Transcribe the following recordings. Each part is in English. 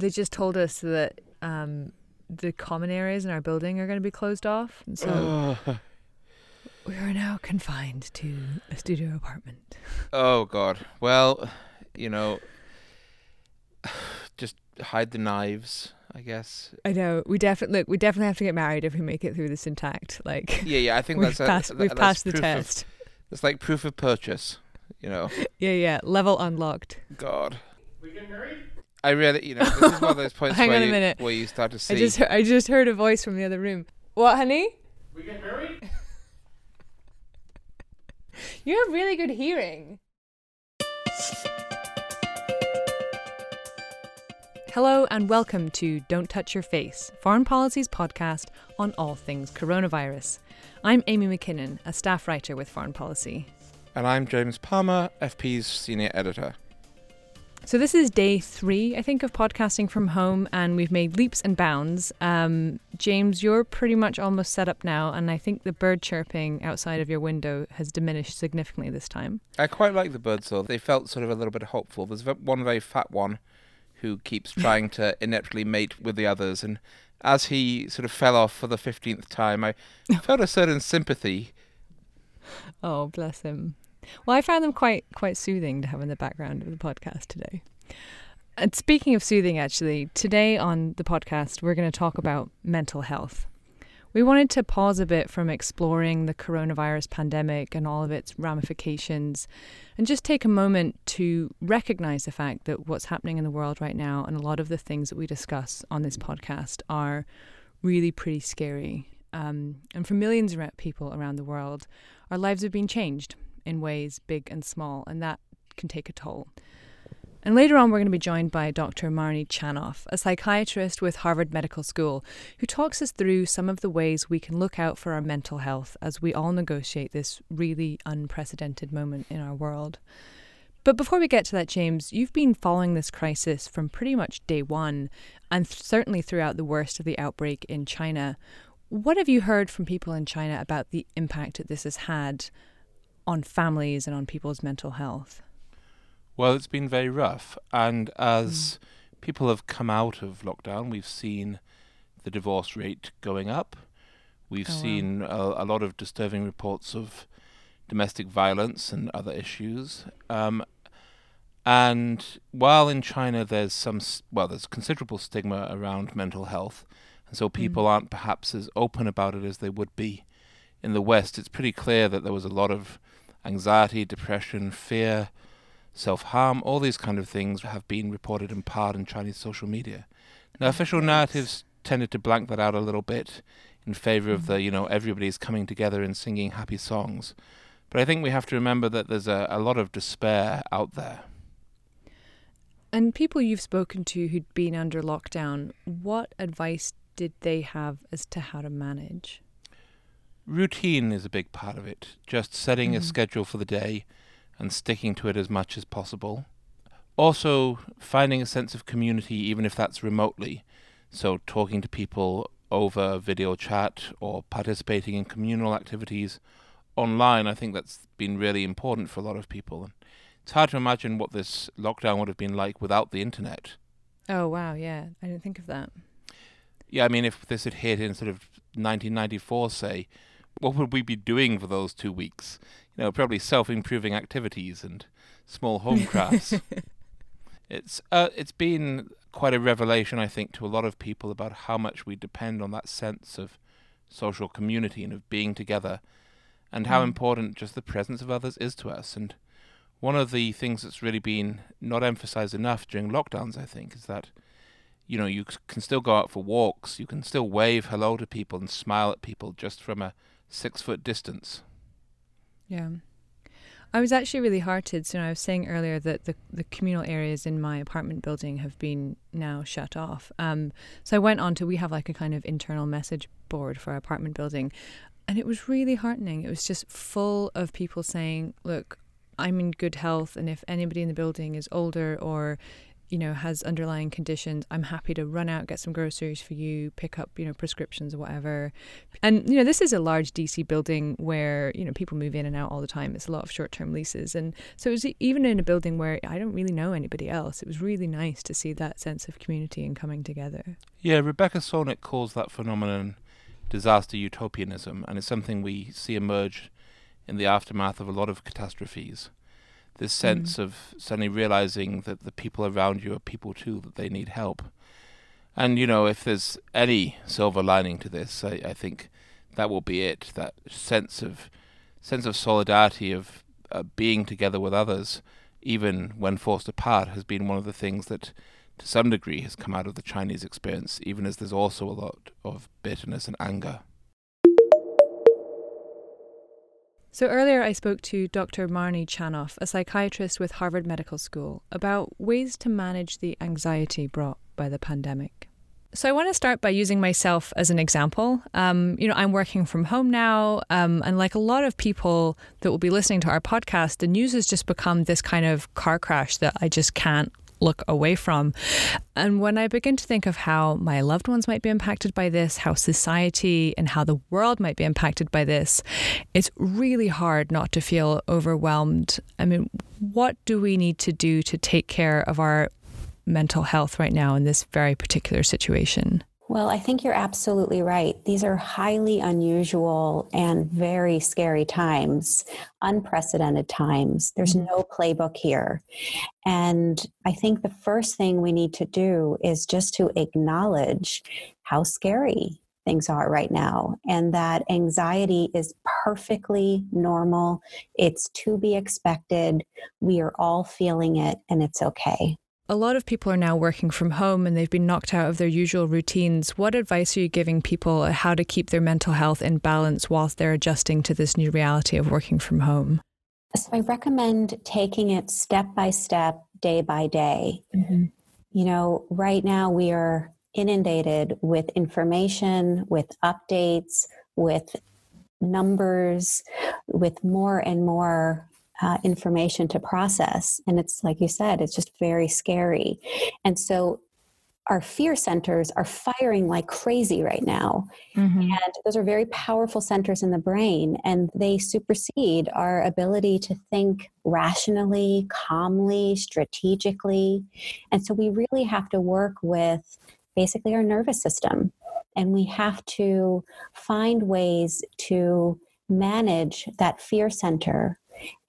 they just told us that um, the common areas in our building are going to be closed off, and so we are now confined to a studio apartment. oh God. Well, you know, just hide the knives. I guess. I know we definitely look. We definitely have to get married if we make it through this intact. Like Yeah, yeah. I think we've that's a- passed. that- we've that's passed the proof of- test. It's like proof of purchase. You know. Yeah, yeah. Level unlocked. God. We get married. I really, you know, this is one of those points Hang where, on a you, minute. where you start to see. I just heard, I just heard a voice from the other room. What, honey? we get married. You have really good hearing. Hello and welcome to Don't Touch Your Face, Foreign Policy's podcast on all things coronavirus. I'm Amy Mackinnon, a staff writer with Foreign Policy. And I'm James Palmer, FP's senior editor. So this is day three, I think, of podcasting from home, and we've made leaps and bounds. Um, James, you're pretty much almost set up now, and I think the bird chirping outside of your window has diminished significantly this time. I quite like the birds though. They felt sort of a little bit hopeful. There's one very fat one who keeps trying to ineptly mate with the others, and as he sort of fell off for the fifteenth time, I felt a certain sympathy. Oh, bless him. Well, I found them quite quite soothing to have in the background of the podcast today. And speaking of soothing, actually, today on the podcast we're going to talk about mental health. We wanted to pause a bit from exploring the coronavirus pandemic and all of its ramifications and just take a moment to recognize the fact that what's happening in the world right now and a lot of the things that we discuss on this podcast are really pretty scary. Um, and for millions of people around the world, our lives have been changed in ways big and small, and that can take a toll. And later on, we're going to be joined by Dr. Marni Chanoff, a psychiatrist with Harvard Medical School, who talks us through some of the ways we can look out for our mental health as we all negotiate this really unprecedented moment in our world. But before we get to that, James, you've been following this crisis from pretty much day one, and certainly throughout the worst of the outbreak in China. What have you heard from people in China about the impact that this has had on families and on people's mental health? Well, it's been very rough, and as people have come out of lockdown, we've seen the divorce rate going up. We've Oh, wow. seen a, a lot of disturbing reports of domestic violence and other issues. Um, and while in China there's some, well, there's considerable stigma around mental health, and so people aren't perhaps as open about it as they would be in the West. It's pretty clear that there was a lot of anxiety, depression, fear, self harm, all these kind of things have been reported in part in Chinese social media. Now, mm-hmm. official Yes. narratives tended to blank that out a little bit in favor of the, mm-hmm. you know, everybody's coming together and singing happy songs. But I think we have to remember that there's a, a lot of despair out there. And people you've spoken to who'd been under lockdown, what advice did they have as to how to manage? Routine is a big part of it. Just setting a Mhm. schedule for the day and sticking to it as much as possible. Also, finding a sense of community, even if that's remotely. So, talking to people over video chat or participating in communal activities online, I think that's been really important for a lot of people. And it's hard to imagine what this lockdown would have been like without the internet. Oh, wow, yeah. I didn't think of that. Yeah, I mean, if this had hit in sort of 1994, say, what would we be doing for those two weeks? You know, probably self-improving activities and small home crafts. it's uh, it's been quite a revelation, I think, to a lot of people about how much we depend on that sense of social community and of being together, and how Mm. important just the presence of others is to us. And one of the things that's really been not emphasized enough during lockdowns, I think, is that you know you can still go out for walks, you can still wave hello to people and smile at people just from a six foot distance. Yeah. I was actually really heartened. So I was saying earlier that the, the communal areas in my apartment building have been now shut off. Um, so I went on to, we have like a kind of internal message board for our apartment building. And it was really heartening. It was just full of people saying, look, I'm in good health. And if anybody in the building is older or you know, has underlying conditions, I'm happy to run out, get some groceries for you, pick up, you know, prescriptions or whatever. And, you know, this is a large DC building where, you know, people move in and out all the time. It's a lot of short term leases. And so it was even in a building where I don't really know anybody else. It was really nice to see that sense of community and coming together. Yeah, Rebecca Solnit calls that phenomenon disaster utopianism, and it's something we see emerge in the aftermath of a lot of catastrophes this mm. sense mm. of suddenly realizing that the people around you are people too, that they need help. And, you know, if there's any silver lining to this, I, I think that will be it. That sense of sense of solidarity, of uh, being together with others, even when forced apart, has been one of the things that, to some degree, has come out of the Chinese experience, even as there's also a lot of bitterness and anger. So earlier I spoke to Dr. Marni Chanoff, a psychiatrist with Harvard Medical School, about ways to manage the anxiety brought by the pandemic. So I want to start by using myself as an example. Um, you know, I'm working from home now, um, and like a lot of people that will be listening to our podcast, the news has just become this kind of car crash that I just can't look away from. And when I begin to think of how my loved ones might be impacted by this, how society and how the world might be impacted by this, it's really hard not to feel overwhelmed. I mean, what do we need to do to take care of our mental health right now in this very particular situation? Well, I think you're absolutely right. These are highly unusual and very scary times, unprecedented times. There's mm-hmm. no playbook here. And I think the first thing we need to do is just to acknowledge how scary things are right now and that anxiety is perfectly normal. It's to be expected. We are all feeling it and it's okay a lot of people are now working from home and they've been knocked out of their usual routines. What advice are you giving people how to keep their mental health in balance whilst they're adjusting to this new reality of working from home? So I recommend taking it step by step, day by day. Mm-hmm. You know, right now we are inundated with information, with updates, with numbers, with more and more uh, information to process. And it's like you said, it's just very scary. And so our fear centers are firing like crazy right now. Mm-hmm. And those are very powerful centers in the brain, and they supersede our ability to think rationally, calmly, strategically. And so we really have to work with basically our nervous system. And we have to find ways to manage that fear center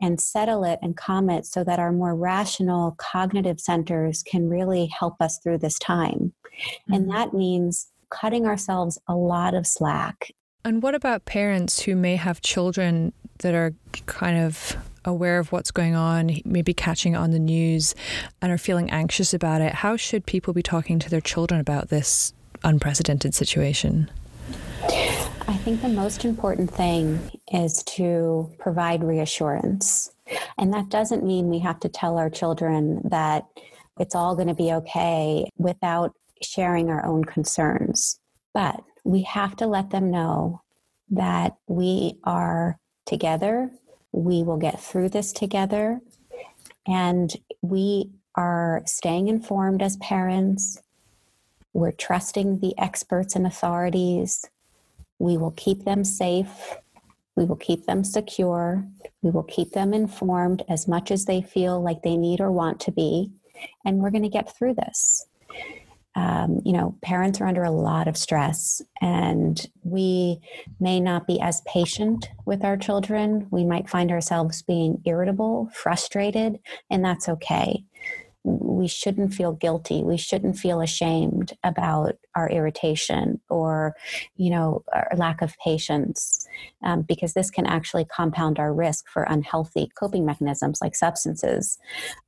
and settle it and calm it so that our more rational cognitive centers can really help us through this time. Mm-hmm. And that means cutting ourselves a lot of slack. And what about parents who may have children that are kind of aware of what's going on, maybe catching it on the news, and are feeling anxious about it? How should people be talking to their children about this unprecedented situation? I think the most important thing is to provide reassurance. And that doesn't mean we have to tell our children that it's all going to be okay without sharing our own concerns. But we have to let them know that we are together, we will get through this together, and we are staying informed as parents. We're trusting the experts and authorities. We will keep them safe. We will keep them secure. We will keep them informed as much as they feel like they need or want to be. And we're going to get through this. Um, you know, parents are under a lot of stress, and we may not be as patient with our children. We might find ourselves being irritable, frustrated, and that's okay we shouldn't feel guilty we shouldn't feel ashamed about our irritation or you know our lack of patience um, because this can actually compound our risk for unhealthy coping mechanisms like substances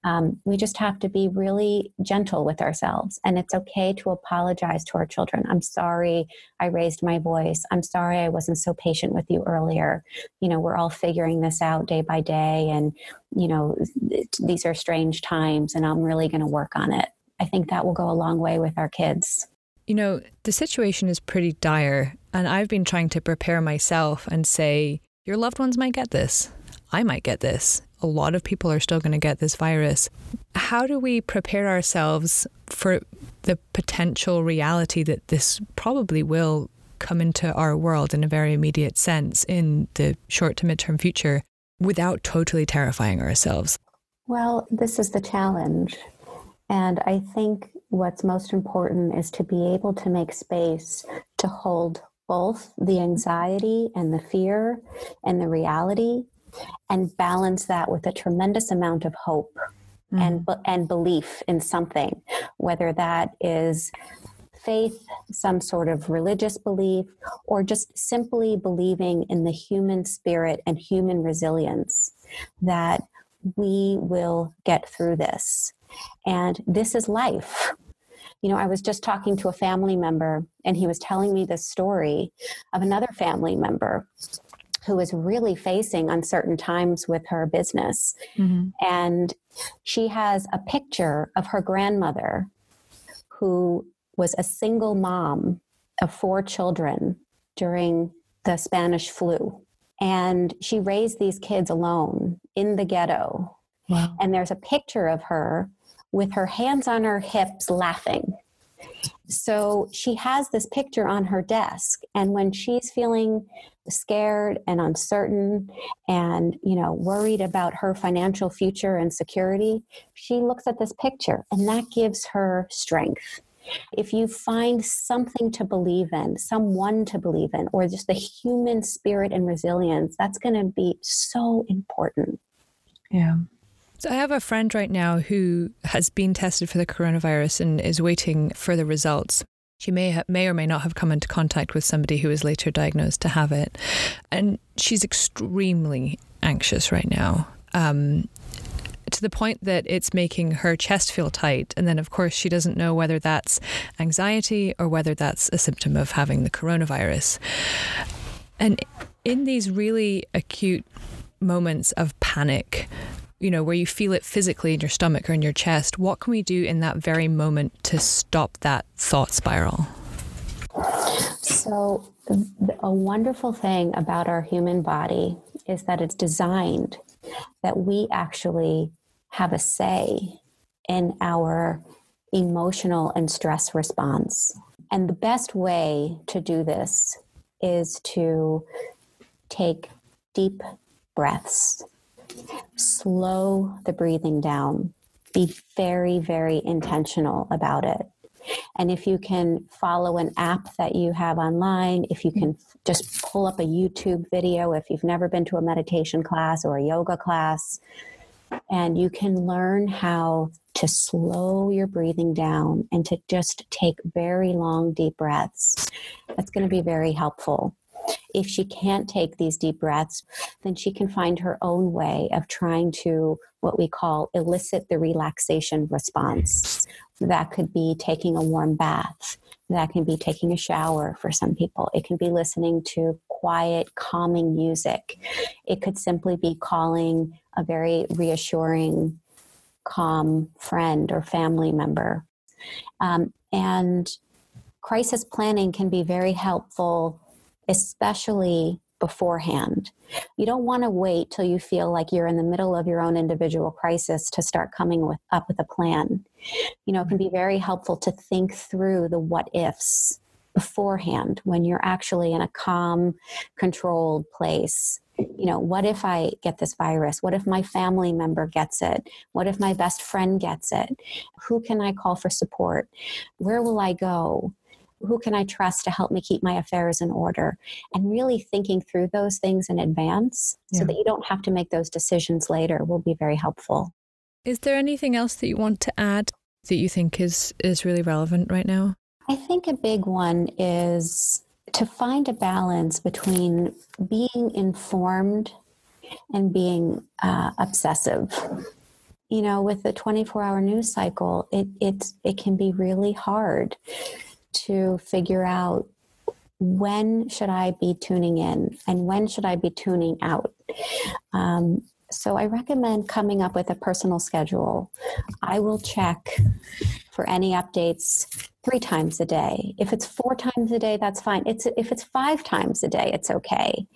um, we just have to be really gentle with ourselves and it's okay to apologize to our children i'm sorry i raised my voice i'm sorry i wasn't so patient with you earlier you know we're all figuring this out day by day and you know, these are strange times and I'm really going to work on it. I think that will go a long way with our kids. You know, the situation is pretty dire, and I've been trying to prepare myself and say, your loved ones might get this. I might get this. a lot of people are still going to get this virus. How do we prepare ourselves for the potential reality that this probably will come into our world in a very immediate sense in the short to midterm future without totally terrifying ourselves? Well, this is the challenge. And I think what's most important is to be able to make space to hold both the anxiety and the fear and the reality and balance that with a tremendous amount of hope mm. and and belief in something whether that is faith some sort of religious belief or just simply believing in the human spirit and human resilience that we will get through this and this is life you know, I was just talking to a family member, and he was telling me this story of another family member who was really facing uncertain times with her business. Mm-hmm. And she has a picture of her grandmother who was a single mom of four children during the Spanish flu. And she raised these kids alone in the ghetto. Wow. And there's a picture of her with her hands on her hips laughing. So she has this picture on her desk. And when she's feeling scared and uncertain and, you know, worried about her financial future and security, she looks at this picture and that gives her strength. If you find something to believe in, someone to believe in, or just the human spirit and resilience, that's going to be so important. Yeah. So I have a friend right now who has been tested for the coronavirus and is waiting for the results. She may ha- may or may not have come into contact with somebody who was later diagnosed to have it, and she's extremely anxious right now. Um, to the point that it's making her chest feel tight. And then, of course, she doesn't know whether that's anxiety or whether that's a symptom of having the coronavirus. And in these really acute moments of panic, you know, where you feel it physically in your stomach or in your chest, what can we do in that very moment to stop that thought spiral? So, a wonderful thing about our human body is that it's designed that we actually have a say in our emotional and stress response. And the best way to do this is to take deep breaths slow the breathing down. Be very, very intentional about it. And if you can follow an app that you have online, if you can just pull up a YouTube video, if you've never been to a meditation class or a yoga class, and you can learn how to slow your breathing down and to just take very long, deep breaths, that's going to be very helpful. If she can't take these deep breaths, then she can find her own way of trying to what we call elicit the relaxation response. That could be taking a warm bath. That can be taking a shower for some people. It can be listening to quiet, calming music. It could simply be calling a very reassuring, calm friend or family member. Um, and crisis planning can be very helpful especially beforehand. You don't want to wait till you feel like you're in the middle of your own individual crisis to start coming with, up with a plan. You know, it can be very helpful to think through the what ifs beforehand when you're actually in a calm, controlled place. You know, what if I get this virus? What if my family member gets it? What if my best friend gets it? Who can I call for support? Where will I go? Who can I trust to help me keep my affairs in order? And really thinking through those things in advance yeah. so that you don't have to make those decisions later will be very helpful. Is there anything else that you want to add that you think is is really relevant right now? I think a big one is to find a balance between being informed and being uh, obsessive. You know, with the 24 hour news cycle, it, it, it can be really hard to figure out when should I be tuning in and when should I be tuning out. Um, so I recommend coming up with a personal schedule. I will check for any updates three times a day. If it's four times a day, that's fine. It's if it's five times a day, it's okay.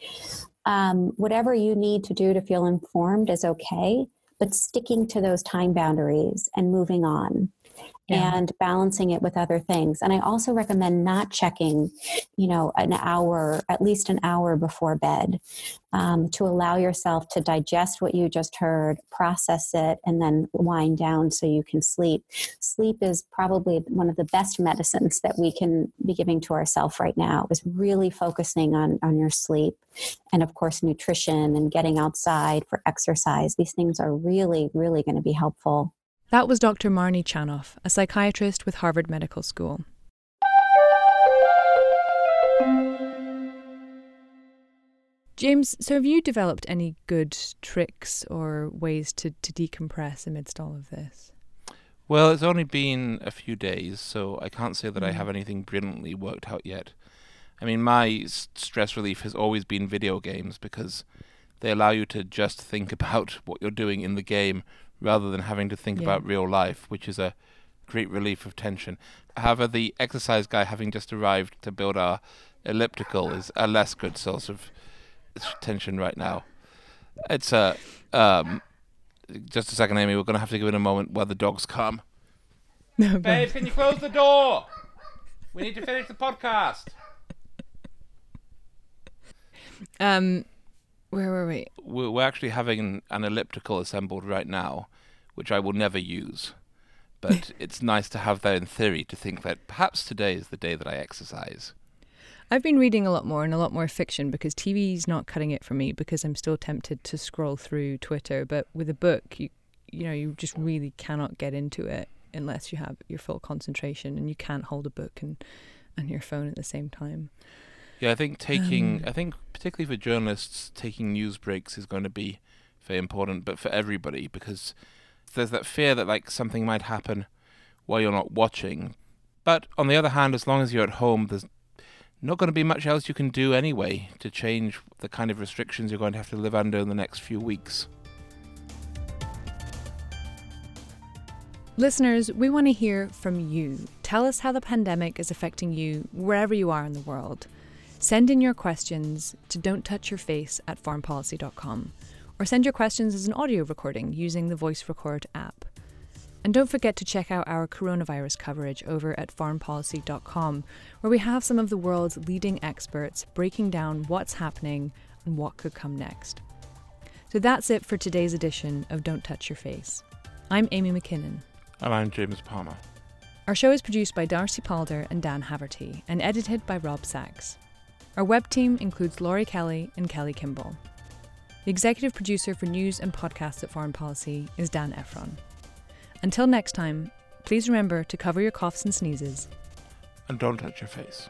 Um, whatever you need to do to feel informed is okay, but sticking to those time boundaries and moving on yeah. and balancing it with other things. And I also recommend not checking, you know, an hour, at least an hour before bed, um, to allow yourself to digest what you just heard, process it, and then wind down so you can sleep. Sleep is probably one of the best medicines that we can be giving to ourselves right now. Is really focusing on on your sleep, and of course nutrition and getting outside for exercise. These things are really, really going to be helpful. That was Dr. Marni Chanoff, a psychiatrist with Harvard Medical School. James, so have you developed any good tricks or ways to, to decompress amidst all of this? Well, it's only been a few days, so I can't say that mm. I have mm. anything brilliantly worked out yet. I mean, my stress relief has always been video games because they allow you to just think about what you're doing in the game rather than having to think yeah. about real life, which is a great relief of tension. However, the exercise guy having just arrived to build our elliptical is a less good source of tension right now. It's a um, just a second, Amy. We're going to have to give it a moment while the dogs come. No, Babe, can you close the door? We need to finish the podcast. Um, where were we? We're actually having an elliptical assembled right now, which I will never use. But it's nice to have that in theory to think that perhaps today is the day that I exercise. I've been reading a lot more and a lot more fiction because TV's not cutting it for me because I'm still tempted to scroll through Twitter. But with a book, you you know you just really cannot get into it unless you have your full concentration and you can't hold a book and and your phone at the same time. Yeah, I think taking, um, I think particularly for journalists, taking news breaks is going to be very important, but for everybody because there's that fear that like something might happen while you're not watching. But on the other hand, as long as you're at home, there's not going to be much else you can do anyway to change the kind of restrictions you're going to have to live under in the next few weeks. Listeners, we want to hear from you. Tell us how the pandemic is affecting you wherever you are in the world. Send in your questions to don't touch your face at foreignpolicy.com or send your questions as an audio recording using the Voice Record app. And don't forget to check out our coronavirus coverage over at foreignpolicy.com, where we have some of the world's leading experts breaking down what's happening and what could come next. So that's it for today's edition of Don't Touch Your Face. I'm Amy Mackinnon. And I'm James Palmer. Our show is produced by Darcy Palder and Dan Haverty and edited by Rob Sachs. Our web team includes Laurie Kelly and Kelly Kimball. The executive producer for news and podcasts at Foreign Policy is Dan Ephron. Until next time, please remember to cover your coughs and sneezes. And don't touch your face.